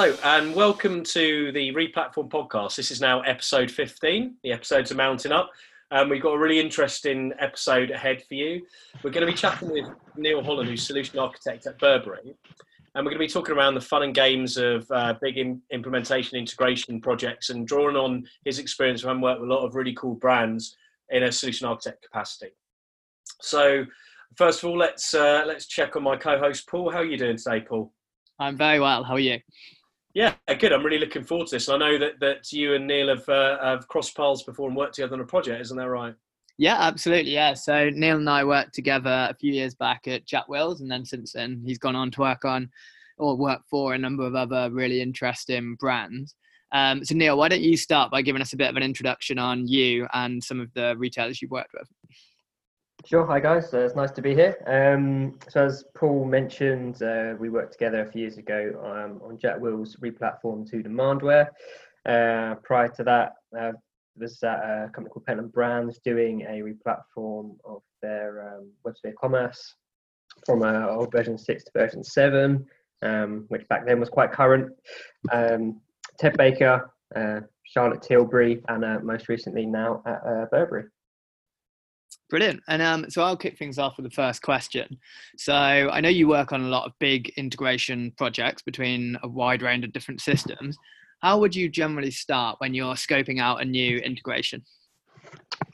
Hello, and welcome to the Replatform podcast. This is now episode 15. The episodes are mounting up. Um, we've got a really interesting episode ahead for you. We're going to be chatting with Neil Holland, who's solution architect at Burberry. And we're going to be talking around the fun and games of uh, big in- implementation integration projects and drawing on his experience having worked with a lot of really cool brands in a solution architect capacity. So, first of all, let's uh, let's check on my co-host Paul. How are you doing today, Paul? I'm very well. How are you? Yeah, good. I'm really looking forward to this. I know that, that you and Neil have, uh, have crossed paths before and worked together on a project, isn't that right? Yeah, absolutely. Yeah. So Neil and I worked together a few years back at Jack Wills, and then since then he's gone on to work on or work for a number of other really interesting brands. Um, so Neil, why don't you start by giving us a bit of an introduction on you and some of the retailers you've worked with? Sure. Hi guys. Uh, it's nice to be here. Um, so as Paul mentioned, uh, we worked together a few years ago um, on Jack Will's replatform to Demandware. Uh, prior to that, uh, was at a company called Pentland Brands doing a replatform of their um, WebSphere commerce from uh, old version six to version seven, um, which back then was quite current. Um, Ted Baker, uh, Charlotte Tilbury, and uh, most recently now at uh, Burberry. Brilliant. And um, so I'll kick things off with the first question. So I know you work on a lot of big integration projects between a wide range of different systems. How would you generally start when you're scoping out a new integration?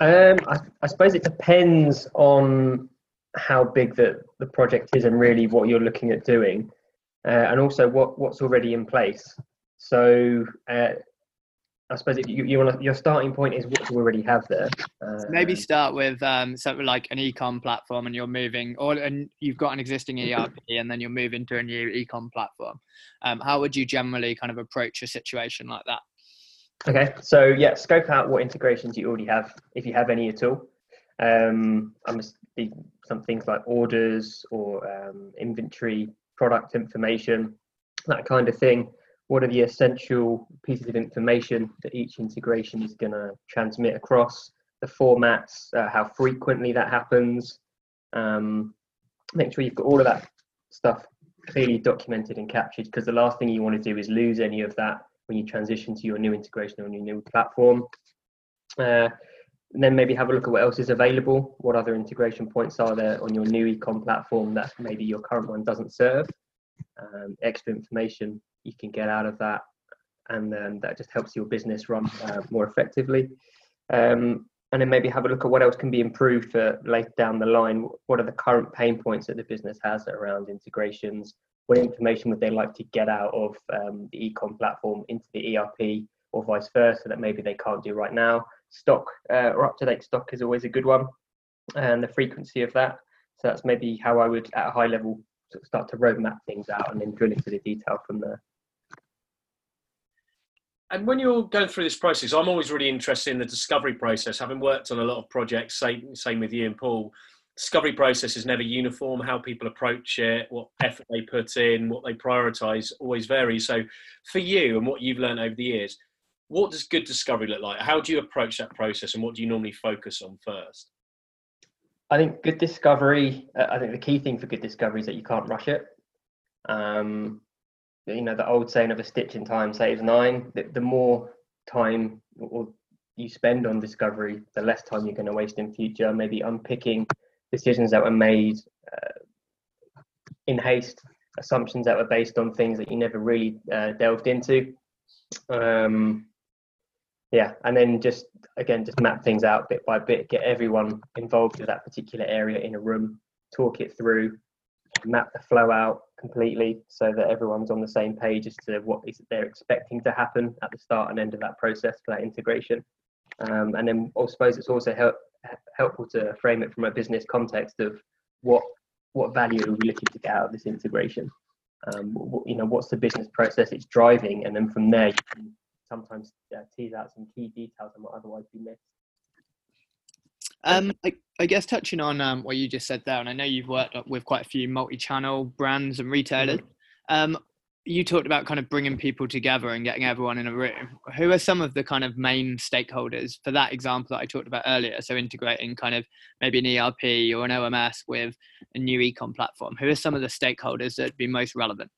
Um, I, I, suppose it depends on how big the, the project is and really what you're looking at doing, uh, and also what, what's already in place. So uh, I suppose if you, you want your starting point is what you already have there. Uh, maybe start with um, something like an ecom platform, and you're moving, or and you've got an existing ERP, and then you're moving to a new ecom platform. Um, how would you generally kind of approach a situation like that? Okay, so yeah, scope out what integrations you already have, if you have any at all. Um, I'm some things like orders or um, inventory, product information, that kind of thing what are the essential pieces of information that each integration is going to transmit across, the formats, uh, how frequently that happens. Um, make sure you've got all of that stuff clearly documented and captured because the last thing you want to do is lose any of that when you transition to your new integration on your new platform. Uh, and then maybe have a look at what else is available. What other integration points are there on your new ecom platform that maybe your current one doesn't serve? Um, extra information you can get out of that, and then that just helps your business run uh, more effectively. Um, and then maybe have a look at what else can be improved for later down the line. What are the current pain points that the business has around integrations? What information would they like to get out of um, the ecom platform into the ERP or vice versa that maybe they can't do right now? Stock uh, or up to date stock is always a good one, and the frequency of that. So that's maybe how I would, at a high level, start to roadmap things out and then drill into the detail from there and when you're going through this process, I'm always really interested in the discovery process. Having worked on a lot of projects, same, same with you and Paul, discovery process is never uniform. How people approach it, what effort they put in, what they prioritize always varies. So, for you and what you've learned over the years, what does good discovery look like? How do you approach that process, and what do you normally focus on first? I think good discovery. Uh, I think the key thing for good discovery is that you can't rush it. Um, you know the old saying of a stitch in time saves nine the, the more time or you spend on discovery the less time you're going to waste in future maybe unpicking decisions that were made uh, in haste assumptions that were based on things that you never really uh, delved into. Um, yeah and then just again just map things out bit by bit get everyone involved with that particular area in a room talk it through map the flow out completely so that everyone's on the same page as to what is they're expecting to happen at the start and end of that process for that integration. Um, and then I suppose it's also help, helpful to frame it from a business context of what what value are we looking to get out of this integration. Um, what, you know, what's the business process it's driving, and then from there you can sometimes uh, tease out some key details that might otherwise be missed. Um, I, I, guess touching on um, what you just said there, and I know you've worked with quite a few multi-channel brands and retailers. Mm-hmm. Um, you talked about kind of bringing people together and getting everyone in a room. Who are some of the kind of main stakeholders for that example that I talked about earlier? So integrating kind of maybe an ERP or an OMS with a new ecom platform. Who are some of the stakeholders that would be most relevant?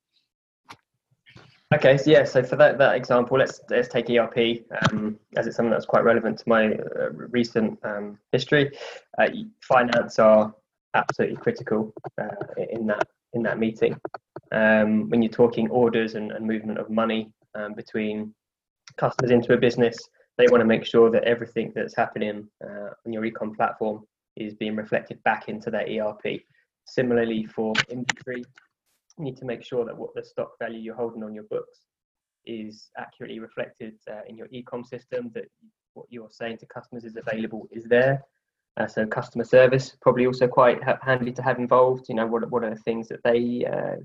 Okay, so yeah, so for that, that example, let's let's take ERP um, as it's something that's quite relevant to my uh, recent um, history. Uh, finance are absolutely critical uh, in that in that meeting. Um, when you're talking orders and, and movement of money um, between customers into a business, they want to make sure that everything that's happening uh, on your ecom platform is being reflected back into their ERP. Similarly, for inventory, need to make sure that what the stock value you're holding on your books is accurately reflected uh, in your ecom system, that what you're saying to customers is available is there. Uh, so customer service probably also quite ha- handy to have involved. You know, what, what are the things that they uh,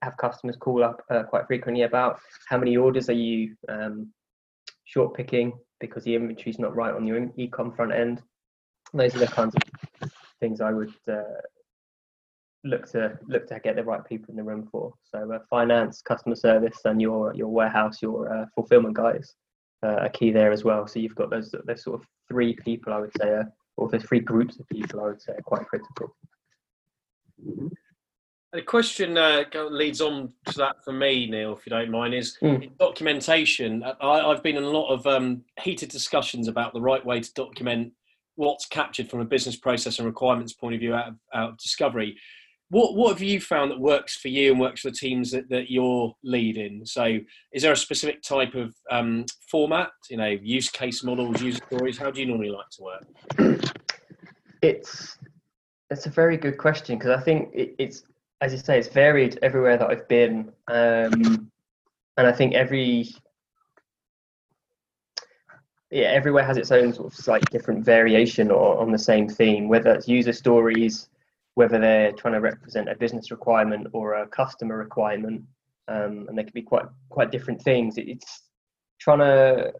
have customers call up uh, quite frequently about? How many orders are you um, short picking because the inventory is not right on your ecom front end? those are the kinds of things I would uh, look to look to get the right people in the room for. So uh, finance, customer service, and your your warehouse, your uh, fulfillment guys uh, are key there as well. So you've got those those sort of three people I would say, are, or those three groups of people I would say are quite critical. Mm-hmm. The question uh, leads on to that for me, Neil, if you don't mind, is mm. documentation. I, have been in a lot of um, heated discussions about the right way to document what's captured from a business process and requirements point of view out of, out of discovery. What, what have you found that works for you and works for the teams that, that you're leading? So, is there a specific type of um, format, you know, use case models, user stories? How do you normally like to work? It's it's a very good question because I think it, it's as you say, it's varied everywhere that I've been, um, and I think every yeah everywhere has its own sort of slight different variation or on the same theme, whether it's user stories whether they're trying to represent a business requirement or a customer requirement, um, and they can be quite quite different things. It's trying to.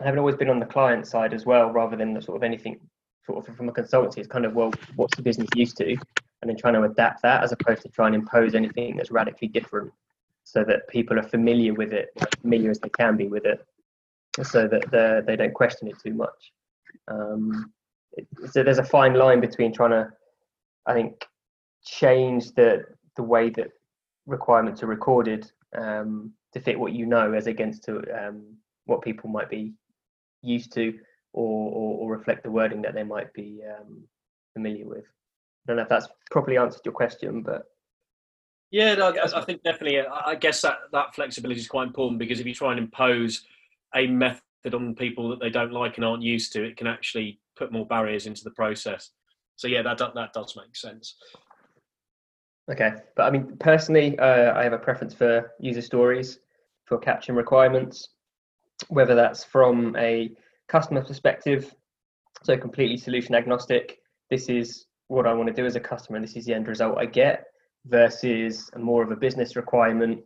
I haven't always been on the client side as well, rather than the sort of anything sort of from a consultancy. It's kind of well, what's the business used to, and then trying to adapt that as opposed to trying to impose anything that's radically different, so that people are familiar with it, as familiar as they can be with it, so that they don't question it too much. Um, so there's a fine line between trying to, I think, change the the way that requirements are recorded um, to fit what you know, as against to um, what people might be used to, or, or, or reflect the wording that they might be um, familiar with. I don't know if that's properly answered your question, but yeah, no, I, I think definitely. I guess that that flexibility is quite important because if you try and impose a method on people that they don't like and aren't used to, it can actually put more barriers into the process. So yeah, that that does make sense. Okay, but I mean personally, uh, I have a preference for user stories for caption requirements, whether that's from a customer perspective, so completely solution agnostic. This is what I want to do as a customer, and this is the end result I get, versus more of a business requirement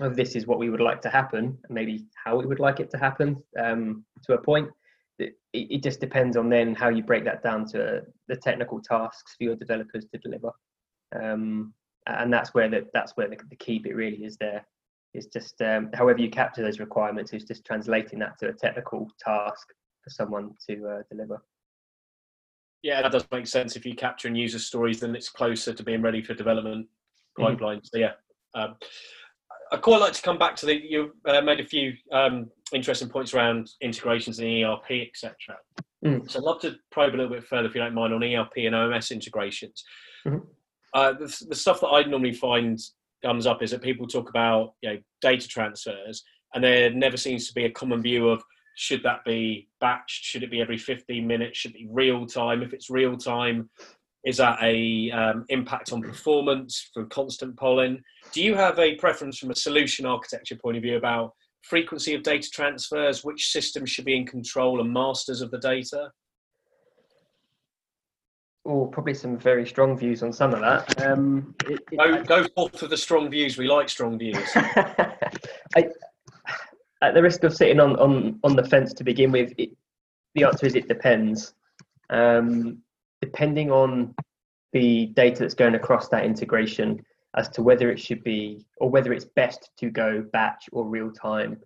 of this is what we would like to happen, maybe how we would like it to happen um, to a point it, it just depends on then how you break that down to the technical tasks for your developers to deliver. Um, and that's where the, that's where the, the, key bit really is there is just um, however you capture those requirements is just translating that to a technical task for someone to uh, deliver yeah that does make sense if you capture and user stories then it's closer to being ready for development pipelines mm-hmm. so yeah um, I'd quite like to come back to the you uh, made a few um, interesting points around integrations in ERP, etc. Mm. So I'd love to probe a little bit further, if you don't mind, on ERP and OMS integrations. Mm-hmm. Uh, the, the, stuff that I normally find comes up is that people talk about you know data transfers, and there never seems to be a common view of should that be batched, should it be every 15 minutes, should it be real time? If it's real time, is that a um, impact on performance from constant polling? Do you have a preference from a solution architecture point of view about frequency of data transfers, which systems should be in control and masters of the data? Oh, probably some very strong views on some of that. Um, it, it, go, go forth with the strong views. We like strong views. I, at the risk of sitting on, on, on the fence to begin with, it, the answer is it depends. Um, depending on the data that's going across that integration as to whether it should be or whether it's best to go batch or real time.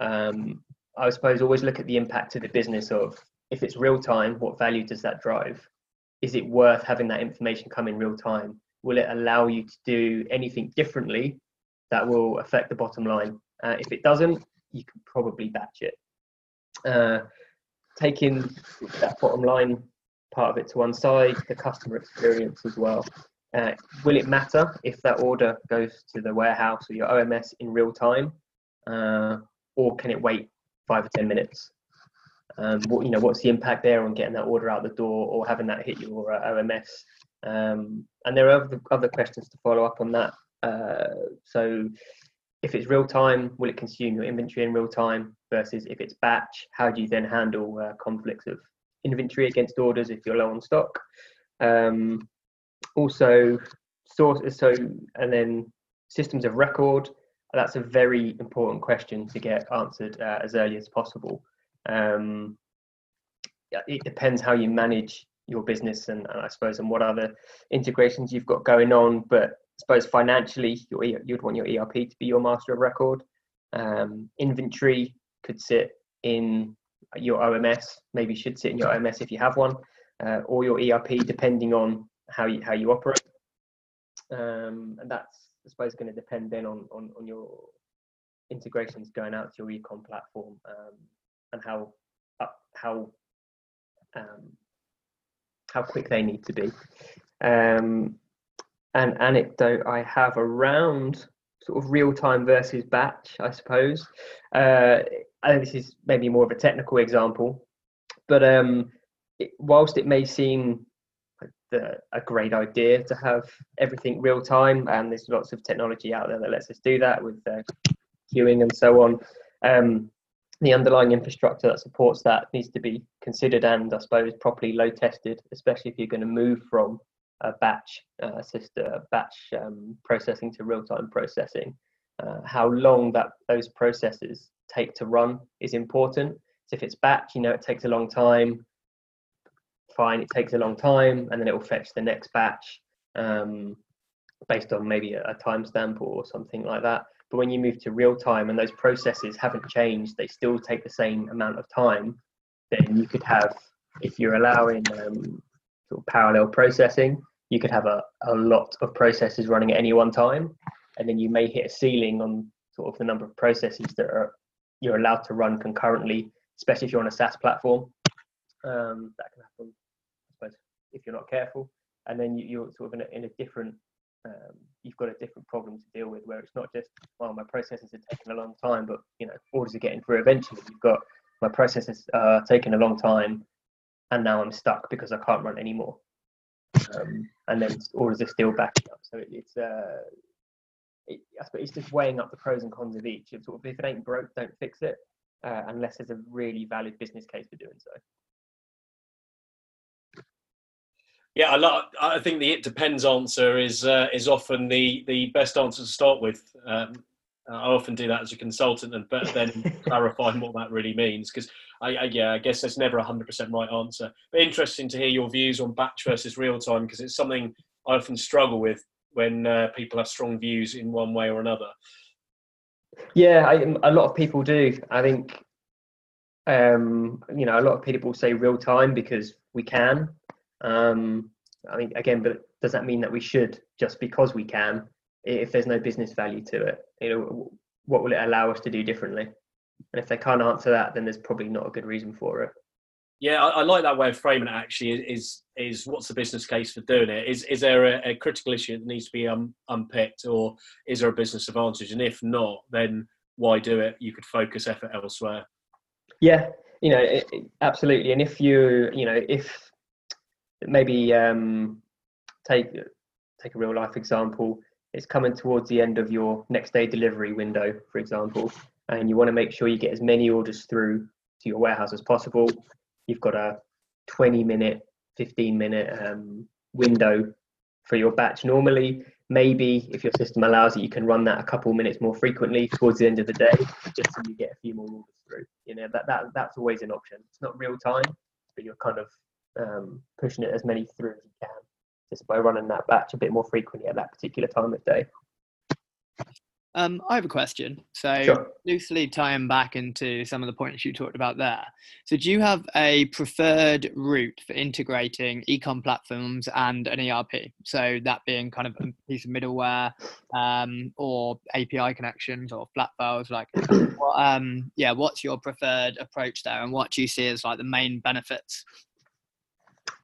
Um, I suppose always look at the impact to the business of if it's real time, what value does that drive? Is it worth having that information come in real time? Will it allow you to do anything differently that will affect the bottom line. Uh, if it doesn't, you can probably batch it. Uh, taking that bottom line part of it to one side, the customer experience as well. Uh, will it matter if that order goes to the warehouse or your OMS in real time, uh, or can it wait five or ten minutes? Um, what, you know, what's the impact there on getting that order out the door or having that hit your uh, OMS? Um, and there are other, other questions to follow up on that. Uh, so, if it's real time, will it consume your inventory in real time? Versus if it's batch, how do you then handle uh, conflicts of inventory against orders if you're low on stock? Um, also, source so and then systems of record. That's a very important question to get answered uh, as early as possible. Um, it depends how you manage your business and, and, I suppose and what other integrations you've got going on. But I suppose financially, you'd want your ERP to be your master of record. Um, inventory could sit in your OMS, maybe should sit in your OMS if you have one, uh, or your ERP, depending on how you how you operate. Um, and that's I suppose going to depend then on, on on your integrations going out to your ecom platform um, and how uh, how um, how quick they need to be. Um, an anecdote I have around sort of real time versus batch, I suppose. Uh, I think this is maybe more of a technical example, but um, it, whilst it may seem the, a great idea to have everything real time, and there's lots of technology out there that lets us do that with uh, queuing and so on. Um, the underlying infrastructure that supports that needs to be considered and I suppose properly load tested, especially if you're going to move from a batch uh, batch um, processing to real-time processing. Uh, how long that those processes take to run is important. So if it's batch, you know it takes a long time. Fine, it takes a long time, and then it will fetch the next batch um, based on maybe a, a timestamp or something like that. But when you move to real time and those processes haven't changed, they still take the same amount of time, then you could have, if you're allowing um, sort of parallel processing, you could have a, a lot of processes running at any one time. And then you may hit a ceiling on sort of the number of processes that are you're allowed to run concurrently, especially if you're on a SaaS platform. Um, that can happen, if you're not careful. And then you, are sort of in a, in a different um, you've got a different problem to deal with where it's not just well my processes are taking a long time but you know orders are getting through eventually you've got my processes are taking a long time and now i'm stuck because i can't run anymore um, and then orders are still backing up so it, it's uh it, I suppose it's just weighing up the pros and cons of each. Sort of, if it ain't broke, don't fix it, uh, unless there's a really valid business case for doing so. Yeah, lot, I think the it depends answer is uh, is often the the best answer to start with. Um, I often do that as a consultant, and but then clarifying what that really means because I, I, yeah, I guess there's never a hundred percent right answer. But interesting to hear your views on batch versus real time because it's something I often struggle with when uh, people have strong views in one way or another. Yeah, I, a lot of people do. I think um, you know a lot of people say real time because we can, um, I mean, again, but does that mean that we should just because we can, if there's no business value to it? You know, what will it allow us to do differently? And if they can't answer that, then there's probably not a good reason for it. Yeah, I, I like that way of framing it. Actually, is is what's the business case for doing it? Is is there a, a critical issue that needs to be um, unpicked, or is there a business advantage? And if not, then why do it? You could focus effort elsewhere. Yeah, you know, it, absolutely. And if you, you know, if maybe um, take take a real life example. It's coming towards the end of your next day delivery window, for example, and you want to make sure you get as many orders through to your warehouse as possible. You've got a 20 minute, 15 minute um, window for your batch normally. Maybe if your system allows it, you can run that a couple minutes more frequently towards the end of the day, just so you get a few more orders through. You know that that that's always an option. It's not real time, but you're kind of um, pushing it as many through as you can just by running that batch a bit more frequently at that particular time of day. Um, I have a question. So, Sure. loosely tying back into some of the points you talked about there. So, do you have a preferred route for integrating ecom platforms and an ERP? So, that being kind of a piece of middleware um, or API connections or flat files. Like, what, um, yeah, what's your preferred approach there, and what do you see as like the main benefits?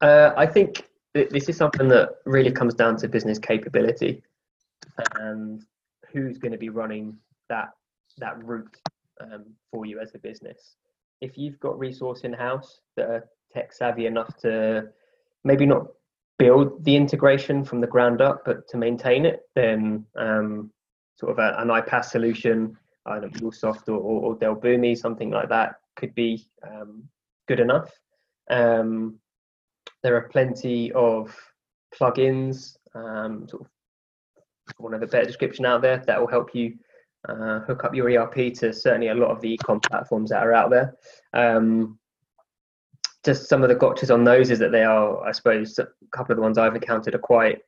Uh, I think th- this is something that really comes down to business capability and who's going to be running that that route um, for you as a business. If you've got resource in house that are tech savvy enough to maybe not build the integration from the ground up, but to maintain it, then um, sort of a, an iPaaS solution, either MuleSoft or, or, or Dell Boomi, something like that, could be um, good enough. Um, there are plenty of plugins, um, sort of one of the better description out there that will help you uh, hook up your ERP to certainly a lot of the ecom platforms that are out there. Um, just some of the gotchas on those is that they are, I suppose, a couple of the ones I've encountered are quite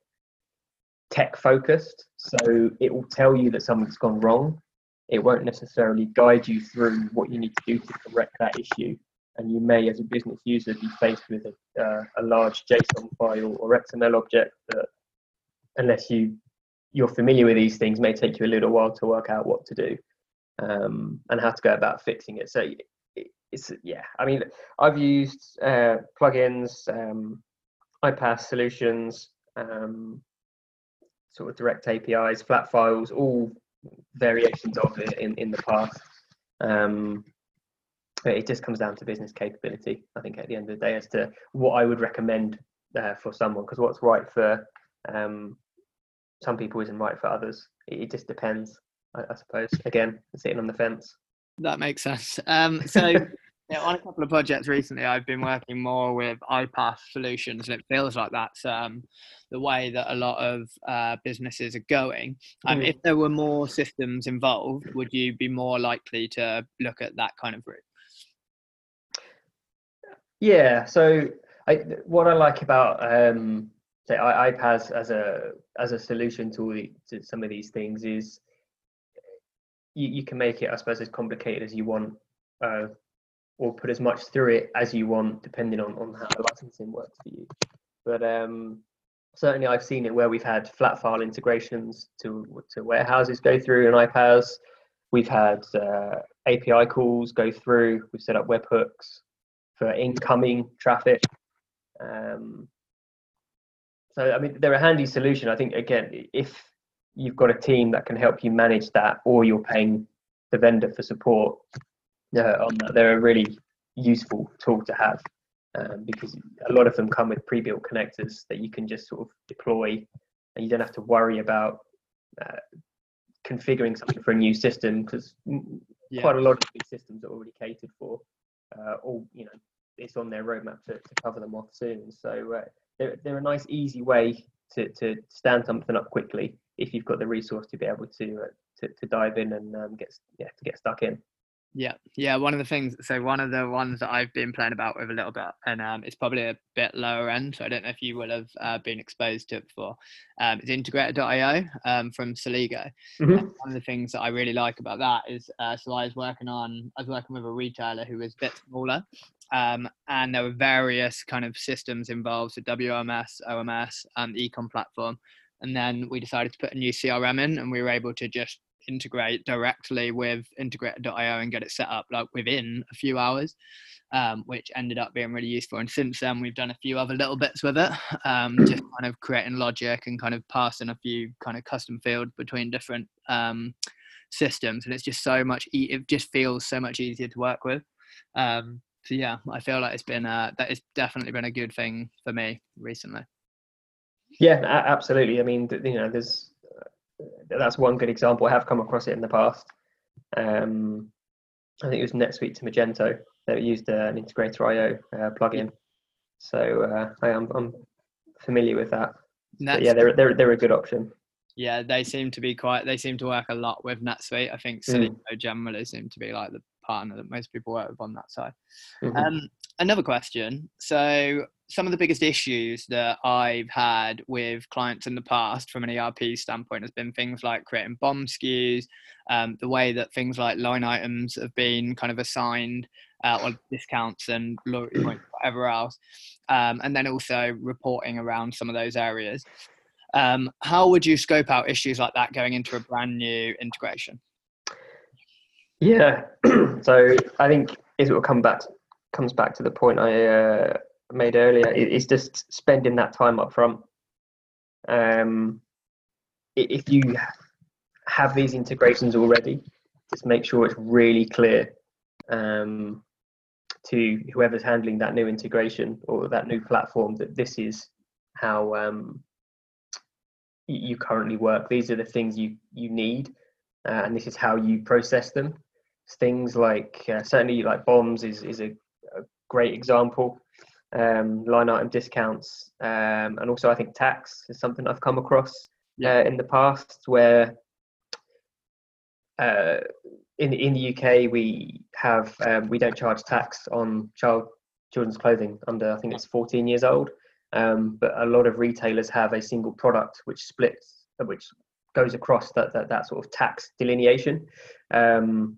tech focused. So it will tell you that something's gone wrong. It won't necessarily guide you through what you need to do to correct that issue and you may, as a business user, be faced with a, uh, a large JSON file or XML object that, unless you you're familiar with these things, may take you a little while to work out what to do um, and how to go about fixing it. So it's yeah, I mean, I've used uh, plugins, um, iPaaS solutions, um, sort of direct APIs, flat files, all variations of it in, in the past. Um, but it just comes down to business capability. I think at the end of the day, as to what I would recommend uh, for someone, because what's right for um, some people isn't right for others. It, it just depends, I, I, suppose. Again, sitting on the fence. That makes sense. Um, so. Yeah, on a couple of projects recently, I've been working more with iPaaS solutions, and it feels like that's um, the way that a lot of uh, businesses are going. Um, mm. If there were more systems involved, would you be more likely to look at that kind of route? Yeah. So I, what I like about um, say as a as a solution to, to some of these things is you, you can make it, I suppose, as complicated as you want, uh, or put as much through it as you want, depending on, on how the licensing works for you. But um, certainly, I've seen it where we've had flat file integrations to to warehouses go through in iPaaS. We've had uh, API calls go through. We've set up webhooks for incoming traffic. Um, so, I mean, they're a handy solution. I think, again, if you've got a team that can help you manage that or you're paying the vendor for support uh, on that, they're a really useful tool to have um, because a lot of them come with pre-built connectors that you can just sort of deploy and you don't have to worry about uh, configuring something for a new system because yeah. quite a lot of these systems are already catered for uh, all you know it's on their roadmap to, to cover them off soon. So uh, they're they're a nice easy way to to stand something up quickly if you've got the resource to be able to uh, to, to dive in and um, get yeah to get stuck in. Yeah, yeah. One of the things, so one of the ones that I've been playing about with a little bit, and um, it's probably a bit lower end. So I don't know if you will have uh, been exposed to it before. Um, it's integrator.io um, from Celigo. Mm-hmm. One of the things that I really like about that is, uh, so I was working on, I was working with a retailer who was a bit smaller, um, and there were various kind of systems involved, so WMS, OMS, and the ecom platform. And then we decided to put a new CRM in, and we were able to just integrate directly with integrator.io and get it set up like within a few hours, um, which ended up being really useful. And since then, we've done a few other little bits with it, um, just kind of creating logic and kind of passing a few kind of custom fields between different um, systems. And it's just so much, e- it just feels so much easier to work with. Um, so yeah, I feel like it's been uh, that has definitely been a good thing for me recently. Yeah, absolutely. I mean, you know, there's that's one good example. I have come across it in the past. Um, I think it was NetSuite to Magento that used uh, an integrator IO uh, plugin. So uh, I am I'm familiar with that. yeah, they're, they're they're a good option. Yeah, they seem to be quite. They seem to work a lot with NetSuite. I think Celigo mm. generally seem to be like the partner that most people work with on that side. Mm-hmm. Um, another question. So some of the biggest issues that I've had with clients in the past from an ERP standpoint has been things like creating BOM SKUs, um, the way that things like line items have been kind of assigned, uh, or discounts and whatever else, um, and then also reporting around some of those areas. Um, how would you scope out issues like that going into a brand new integration? Yeah, so I think it will come back comes back to the point I uh, made earlier. It's just spending that time up front. Um, if you have these integrations already, just make sure it's really clear um, to whoever's handling that new integration or that new platform that this is how um, you currently work. These are the things you you need, uh, and this is how you process them. Things like uh, certainly like BOMs is is a, a great example. Um, line item discounts, um, and also I think tax is something I've come across yeah. uh, in the past where uh, in in the UK we have um, we don't charge tax on child children's clothing under I think it's 14 years old. Um, but a lot of retailers have a single product which splits, which goes across that that, that sort of tax delineation. Um,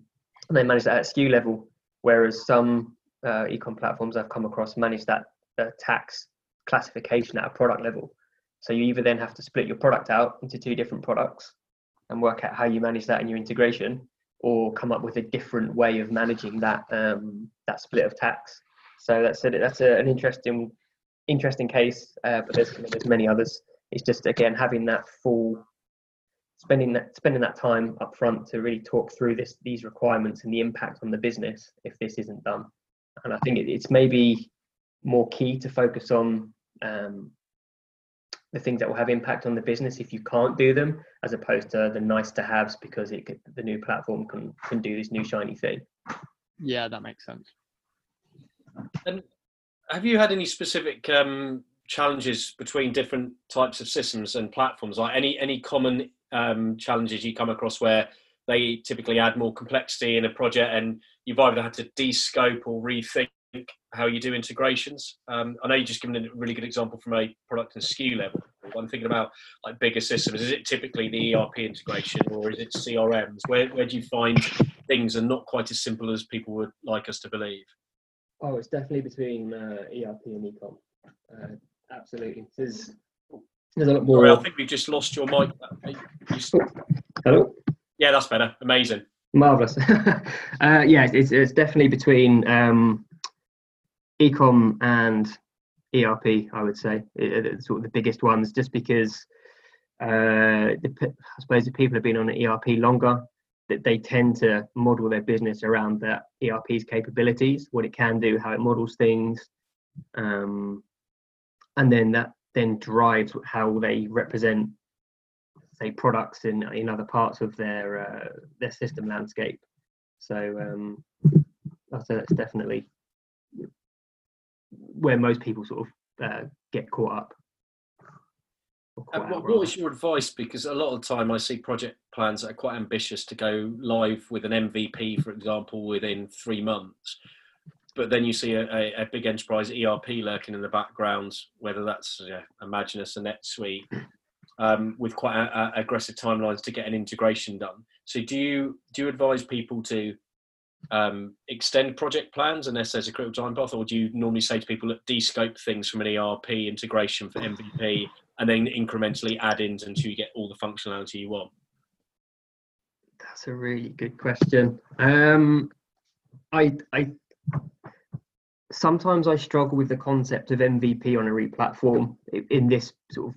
and they manage that at SKU level, whereas some uh, ecom platforms I've come across manage that uh, tax classification at a product level. So you either then have to split your product out into two different products and work out how you manage that in your integration, or come up with a different way of managing that um, that split of tax. So that's a, that's a, an interesting interesting case, uh, but there's there's many others. It's just again having that full spending that spending that time up front to really talk through this these requirements and the impact on the business if this isn't done. And I think it, it's maybe more key to focus on um, the things that will have impact on the business if you can't do them, as opposed to the nice to haves because it the new platform can can do this new shiny thing. Yeah, that makes sense. And have you had any specific um, challenges between different types of systems and platforms? Like any any common um, challenges you come across where they typically add more complexity in a project, and you've either had to de-scope or rethink how you do integrations. Um, I know you just given a really good example from a product and SKU level. I'm thinking about like bigger systems. Is it typically the ERP integration or is it CRMs? Where where do you find things are not quite as simple as people would like us to believe? Oh, it's definitely between uh, ERP and ecom. Uh, absolutely. There's, there's a lot more. Sorry, I think we've just lost your mic. Hello? Yeah, that's better. Amazing. Marvelous. uh, yeah, it's, it's definitely between um, ecom and ERP, I would say, it, it, sort of the biggest ones, just because uh, the, I suppose the people have been on an ERP longer, that they tend to model their business around that ERP's capabilities, what it can do, how it models things, um, and then that then drives how they represent, say, products in in other parts of their uh, their system landscape. So um, I'd say that's definitely where most people sort of uh, get caught up. Uh, what, what is your advice? Because a lot of the time I see project plans that are quite ambitious to go live with an MVP, for example, within three months. But then you see a, a, a big enterprise ERP lurking in the background, whether that's yeah, Imaginus and NetSuite, um, with quite a, aggressive timelines to get an integration done. So do you do you advise people to um, extend project plans unless there's a critical time path, or do you normally say to people that de-scope things from an ERP integration for MVP and then incrementally add ins until you get all the functionality you want? That's a really good question. Um, I, I sometimes I struggle with the concept of MVP on a re-platform in this sort of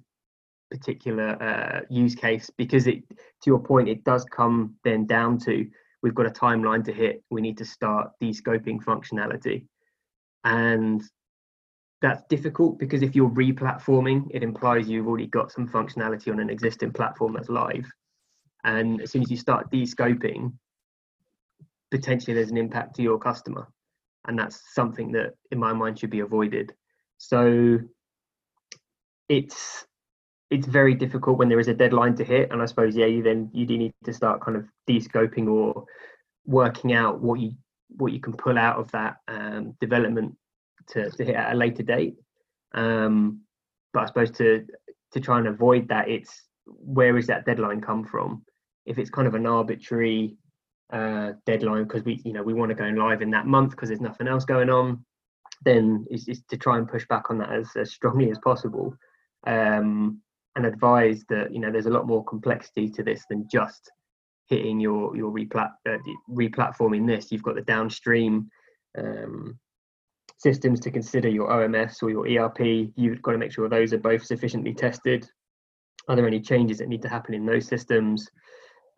particular uh, use case because it, to your point, it does come then down to we've got a timeline to hit. We need to start de-scoping functionality, and that's difficult because if you're re-platforming, it implies you've already got some functionality on an existing platform that's live. And as soon as you start de-scoping, potentially there's an impact to your customer. And that's something that in my mind should be avoided. So it's it's very difficult when there is a deadline to hit. And I suppose, yeah, you then you do need to start kind of de-scoping or working out what you what you can pull out of that um, development to, to hit at a later date. Um, but I suppose to to try and avoid that, it's where is that deadline come from? If it's kind of an arbitrary uh, deadline because we you know we want to go live in that month because there's nothing else going on, then is, is to try and push back on that as, as strongly as possible. Um, and advise that you know there's a lot more complexity to this than just hitting your your replat uh, replatforming this. You've got the downstream um, systems to consider your OMS or your ERP. You've got to make sure those are both sufficiently tested. Are there any changes that need to happen in those systems?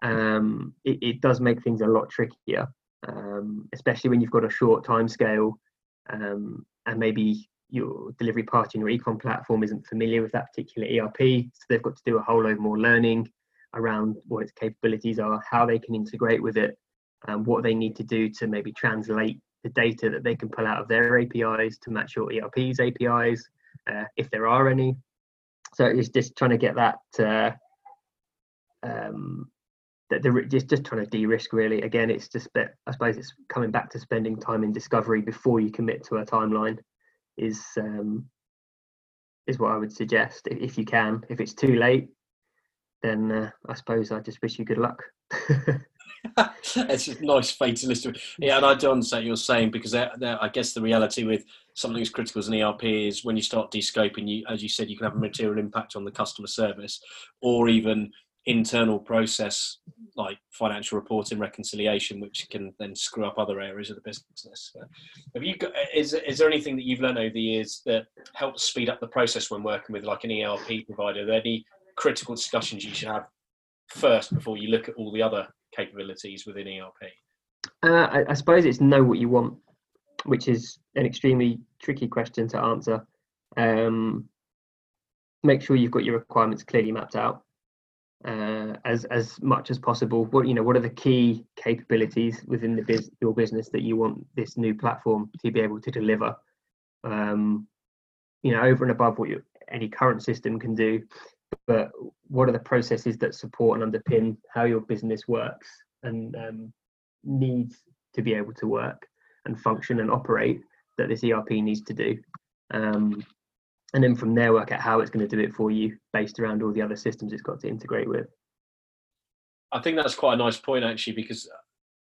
Um, it, it, does make things a lot trickier, um, especially when you've got a short time scale um, and maybe your delivery party and your ecom platform isn't familiar with that particular ERP. So they've got to do a whole load more learning around what its capabilities are, how they can integrate with it, and what they need to do to maybe translate the data that they can pull out of their APIs to match your ERP's APIs, uh, if there are any. So it's just trying to get that. Uh, um, that the just just trying to de-risk really. Again, it's just bit, I suppose it's coming back to spending time in discovery before you commit to a timeline is um, is what I would suggest if you can. If it's too late, then uh, I suppose I just wish you good luck. it's a nice fatalist. Yeah, and I do understand you're saying because they're, they're, I guess the reality with something as critical as an ERP is when you start descoping, you, as you said, you can have a material impact on the customer service, or even internal process like financial reporting reconciliation which can then screw up other areas of the business. Have you got is, is there anything that you've learned over the years that helps speed up the process when working with like an erp provider? Are there any critical discussions you should have first before you look at all the other capabilities within erp uh, I, I suppose it's know what you want which is an extremely tricky question to answer. Um, make sure you've got your requirements clearly mapped out uh, as as much as possible. What you know, what are the key capabilities within the biz, your business that you want this new platform to be able to deliver? Um, you know, over and above what you, any current system can do, but what are the processes that support and underpin how your business works and um, needs to be able to work and function and operate that this ERP needs to do. Um, and then from there work out how it's going to do it for you based around all the other systems it's got to integrate with. I think that's quite a nice point actually because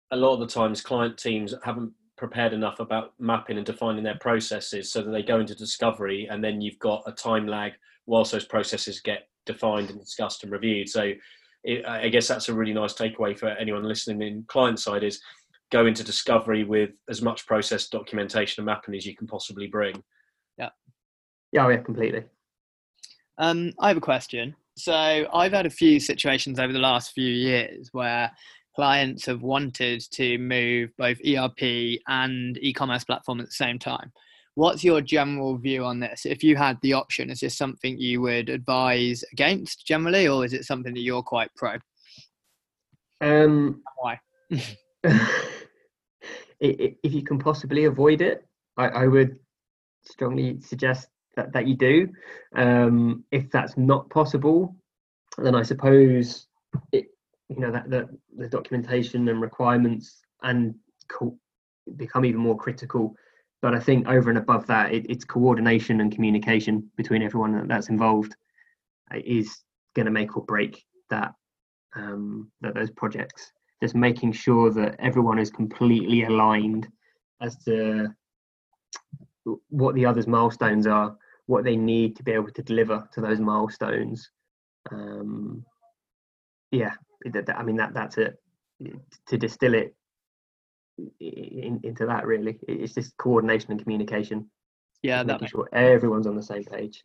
a lot of the times client teams haven't prepared enough about mapping and defining their processes so that they go into discovery and then you've got a time lag whilst those processes get defined and discussed and reviewed. So it, i guess that's a really nice takeaway for anyone listening in client side is go into discovery with as much process documentation and mapping as you can possibly bring yeah, yeah, completely. Um, I have a question. So I've had a few situations over the last few years where clients have wanted to move both ERP and e-commerce platform at the same time. What's your general view on this? If you had the option, is this something you would advise against generally, or is it something that you're quite pro? Um, Why? if you can possibly avoid it, I, I would strongly suggest that, that you do. Um, if that's not possible, then I suppose it, you know that the, the documentation and requirements and co- become even more critical. But I think over and above that, it, it's coordination and communication between everyone that's involved is going to make or break that um, that those projects. Just making sure that everyone is completely aligned as to what the other's milestones are what they need to be able to deliver to those milestones. Um, yeah, I mean that that's it. To distill it in, into that, really, it's just coordination and communication. Yeah, making sure everyone's on the same page.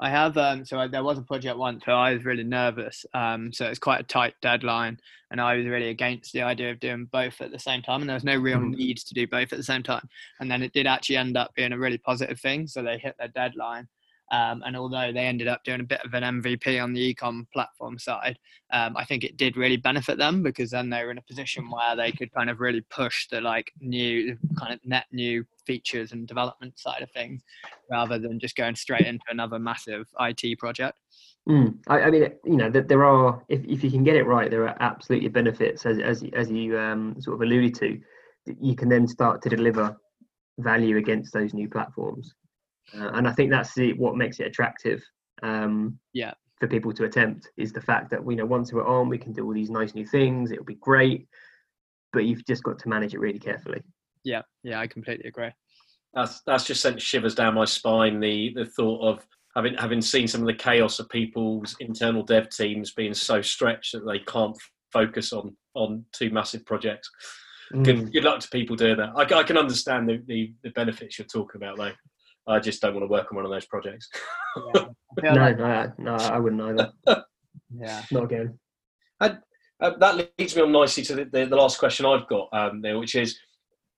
I have um, so I, there was a project once where I was really nervous. Um, so it's quite a tight deadline, and I was really against the idea of doing both at the same time. And there was no real mm. need to do both at the same time. And then it did actually end up being a really positive thing. So they hit their deadline, um, and although they ended up doing a bit of an MVP on the ecom platform side, um, I think it did really benefit them because then they were in a position where they could kind of really push the like new kind of net new features and development side of things rather than just going straight into another massive IT project. Mm. I, I, mean, you know, that there are if, if you can get it right, there are absolutely benefits as as as you um, sort of alluded to. You can then start to deliver value against those new platforms. Uh, and I think that's the, what makes it attractive. Um, yeah. For people to attempt is the fact that we know once we're on, we can do all these nice new things. It'll be great, but you've just got to manage it really carefully. Yeah, yeah, I completely agree. That's that's just sent shivers down my spine. The the thought of having having seen some of the chaos of people's internal dev teams being so stretched that they can't focus on on two massive projects. Mm. Good, good luck to people doing that. I, I can understand the, the, the benefits you're talking about though. I just don't want to work on one of those projects. Yeah. no, like... no, no, I wouldn't either. yeah, not again. And, uh, that leads me on nicely to the, the, the last question I've got um, there, which is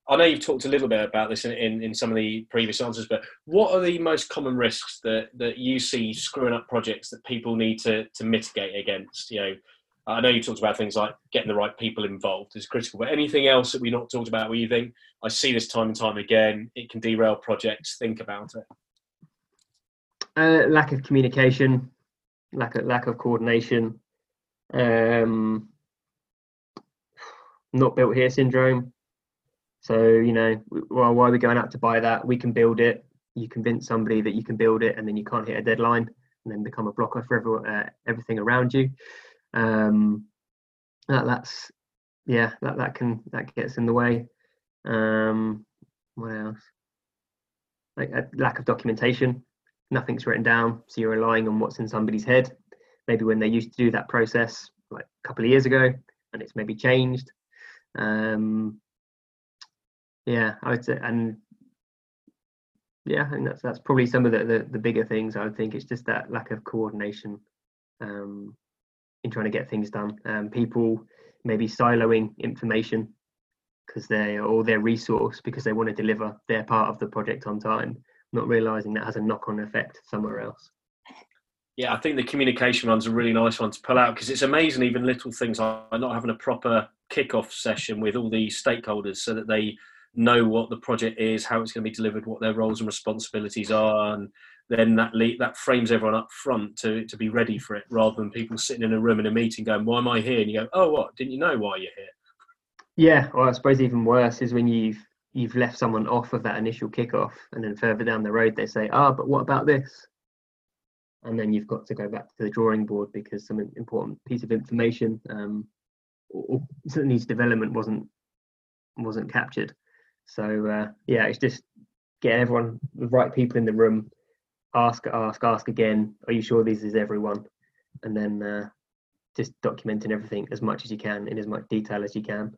I know you've talked a little bit about this in, in, in, some of the previous answers, but what are the most common risks that, that you see screwing up projects that people need to, to mitigate against? You know, I know you talked about things like getting the right people involved is critical, but anything else that we not talked about where you think I see this time and time again, it can derail projects? Think about it. Uh, lack of communication, lack of lack of coordination, um, not built here syndrome. So you know, well, why are we going out to buy that? We can build it. You convince somebody that you can build it, and then you can't hit a deadline, and then become a blocker for everyone, uh, everything around you um, that, that's yeah that that can that gets in the way. Um, what else? Like a lack of documentation. Nothing's written down so you're relying on what's in somebody's head. Maybe when they used to do that process like a couple of years ago and it's maybe changed. Um, yeah i would say and yeah and that's that's probably some of the, the, the bigger things i would think. It's just that lack of coordination um, in trying to get things done. Um, people maybe siloing information because they or their resource because they want to deliver their part of the project on time, not realizing that has a knock-on effect somewhere else. Yeah, I think the communication one's a really nice one to pull out because it's amazing, even little things like not having a proper kick-off session with all the stakeholders so that they know what the project is, how it's going to be delivered, what their roles and responsibilities are, and then that le- that frames everyone up front to to be ready for it, rather than people sitting in a room in a meeting going, "Why am I here?" And you go, "Oh, what? Didn't you know why you're here?" Yeah, well, I suppose even worse is when you've you've left someone off of that initial kickoff, and then further down the road they say, "Ah, oh, but what about this?" And then you've got to go back to the drawing board because some important piece of information um, or, or needs development wasn't wasn't captured. So uh, yeah, it's just get everyone the right people in the room ask, ask, ask again. Are you sure this is everyone? And then uh, just documenting everything as much as you can in as much detail as you can.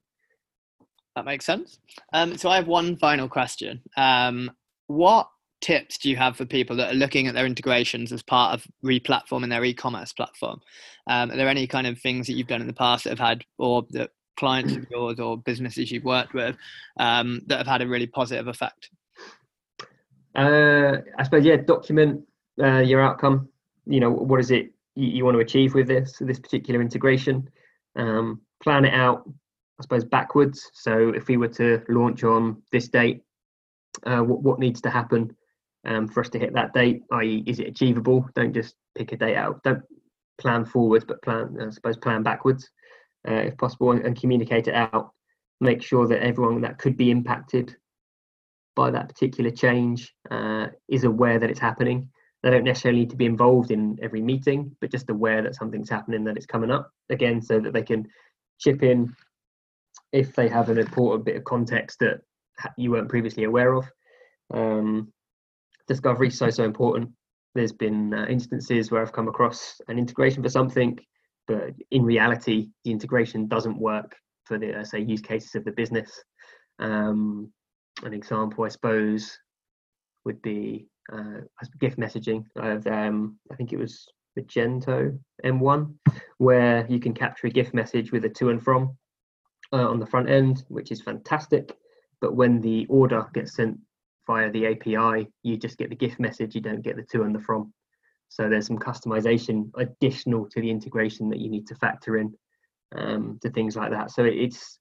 That makes sense. Um, so I have one final question. Um, what tips do you have for people that are looking at their integrations as part of replatforming their e-commerce platform? Um, are there any kind of things that you've done in the past that have had, or that clients of yours or businesses you've worked with um, that have had a really positive effect? Uh, I suppose yeah, document uh, your outcome. You know, what is it you, you, want to achieve with this this particular integration? Um, plan it out, I suppose, backwards. So if we were to launch on this date, uh, what what needs to happen um, for us to hit that date? I.e., is it achievable? Don't just pick a date out. Don't plan forwards, but plan, I suppose, plan backwards uh, if possible, and, and communicate it out. Make sure that everyone that could be impacted by that particular change uh, is aware that it's happening. They don't necessarily need to be involved in every meeting, but just aware that something's happening, that it's coming up again, so that they can chip in if they have an important bit of context that you weren't previously aware of. Um, discovery is so so important. There's been uh, instances where I've come across an integration for something, but in reality, the integration doesn't work for the uh, say use cases of the business. Um, an example, I suppose, would be uh, gift messaging. Of, um, I think it was Magento M1, where you can capture a gift message with a to and from uh, on the front end, which is fantastic. But when the order gets sent via the API, you just get the gift message, you don't get the to and the from. So there's some customization additional to the integration that you need to factor in um, to things like that. So it's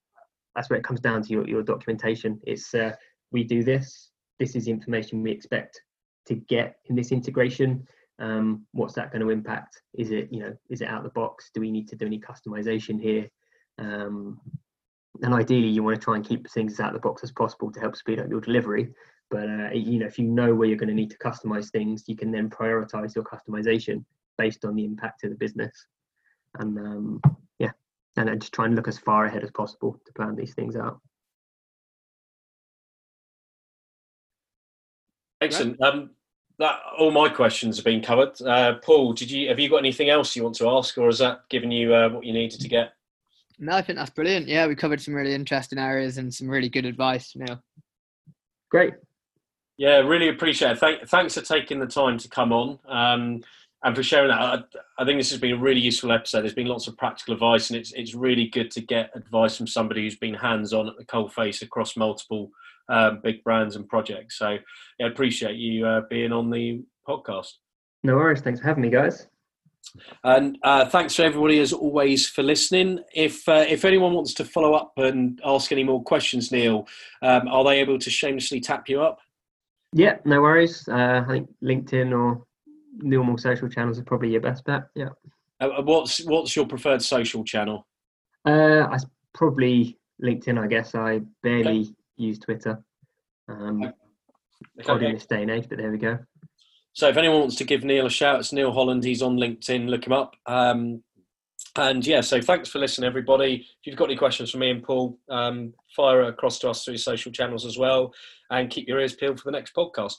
that's where it comes down to your, your documentation. It's uh, we do this. This is information we expect to get in this integration. Um, what's that going to impact? Is it you know is it out of the box? Do we need to do any customization here? Um, and ideally, you want to try and keep things as out of the box as possible to help speed up your delivery. But uh, you know, if you know where you're going to need to customize things, you can then prioritize your customization based on the impact of the business. And um, yeah, and just try and look as far ahead as possible to plan these things out. Excellent. Um, that all my questions have been covered. Uh, Paul, did you have you got anything else you want to ask, or has that given you uh, what you needed to get? No, I think that's brilliant. Yeah, we covered some really interesting areas and some really good advice, Neil. Great. Yeah, really appreciate it. Thank, thanks for taking the time to come on um, and for sharing that. I, I, think this has been a really useful episode. There's been lots of practical advice, and it's it's really good to get advice from somebody who's been hands on at the coal face across multiple um, big brands and projects. So, yeah, appreciate you uh, being on the podcast. No worries. Thanks for having me, guys. And uh, thanks to everybody as always for listening. If uh, if anyone wants to follow up and ask any more questions, Neil, um, are they able to shamelessly tap you up? Yeah, no worries. Uh, I think LinkedIn or normal social channels are probably your best bet. Yeah. Uh, what's what's your preferred social channel? Uh, I probably LinkedIn. I guess I barely okay. Use Twitter. Um, okay. Odd in this day and age, but there we go. So if anyone wants to give Neil a shout, it's Neil Holland. He's on LinkedIn. Look him up. Um, and yeah, so thanks for listening, everybody. If you've got any questions for me and Paul, um, fire across to us through social channels as well, and keep your ears peeled for the next podcast.